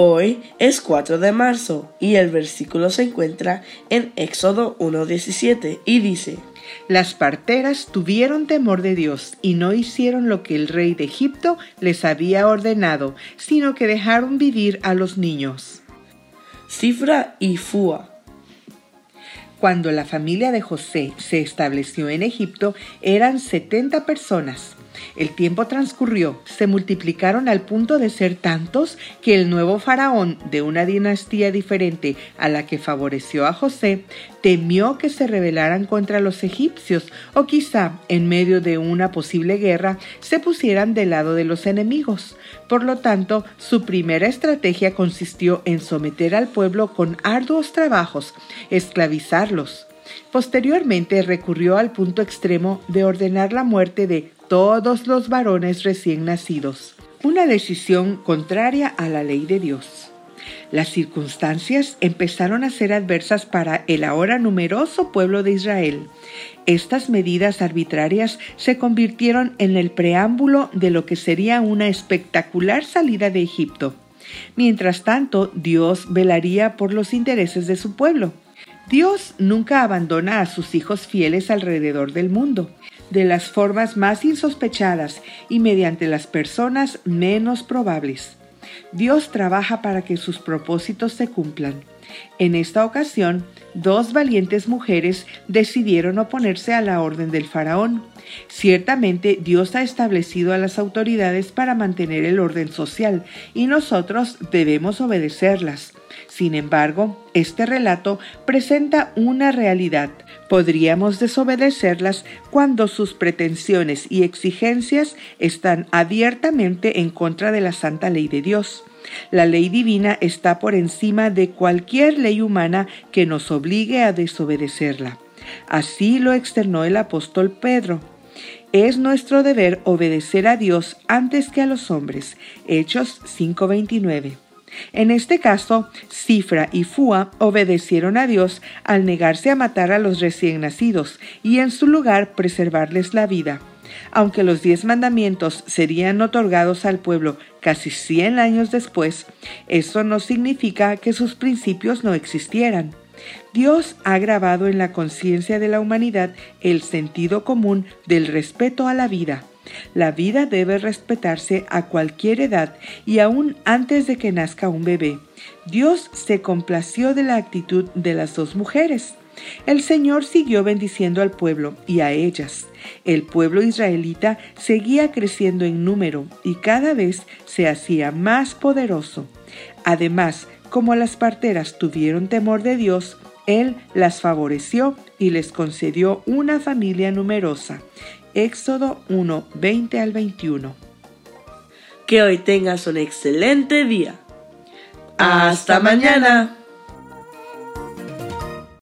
Hoy es 4 de marzo y el versículo se encuentra en Éxodo 1.17 y dice, Las parteras tuvieron temor de Dios y no hicieron lo que el rey de Egipto les había ordenado, sino que dejaron vivir a los niños. Cifra y Fua. Cuando la familia de José se estableció en Egipto, eran 70 personas. El tiempo transcurrió, se multiplicaron al punto de ser tantos que el nuevo faraón de una dinastía diferente a la que favoreció a José temió que se rebelaran contra los egipcios o quizá en medio de una posible guerra se pusieran del lado de los enemigos. Por lo tanto, su primera estrategia consistió en someter al pueblo con arduos trabajos, esclavizarlos. Posteriormente recurrió al punto extremo de ordenar la muerte de todos los varones recién nacidos, una decisión contraria a la ley de Dios. Las circunstancias empezaron a ser adversas para el ahora numeroso pueblo de Israel. Estas medidas arbitrarias se convirtieron en el preámbulo de lo que sería una espectacular salida de Egipto. Mientras tanto, Dios velaría por los intereses de su pueblo. Dios nunca abandona a sus hijos fieles alrededor del mundo de las formas más insospechadas y mediante las personas menos probables. Dios trabaja para que sus propósitos se cumplan. En esta ocasión, dos valientes mujeres decidieron oponerse a la orden del faraón. Ciertamente Dios ha establecido a las autoridades para mantener el orden social y nosotros debemos obedecerlas. Sin embargo, este relato presenta una realidad. Podríamos desobedecerlas cuando sus pretensiones y exigencias están abiertamente en contra de la santa ley de Dios. La ley divina está por encima de cualquier ley humana que nos obligue a desobedecerla. Así lo externó el apóstol Pedro. Es nuestro deber obedecer a Dios antes que a los hombres. Hechos 5:29. En este caso, Cifra y Fua obedecieron a Dios al negarse a matar a los recién nacidos y en su lugar preservarles la vida. Aunque los diez mandamientos serían otorgados al pueblo casi cien años después, eso no significa que sus principios no existieran. Dios ha grabado en la conciencia de la humanidad el sentido común del respeto a la vida la vida debe respetarse a cualquier edad y aún antes de que nazca un bebé. Dios se complació de la actitud de las dos mujeres. El Señor siguió bendiciendo al pueblo y a ellas. El pueblo israelita seguía creciendo en número y cada vez se hacía más poderoso. Además, como las parteras tuvieron temor de Dios, Él las favoreció y les concedió una familia numerosa. Éxodo 1, 20 al 21. Que hoy tengas un excelente día. Hasta mañana.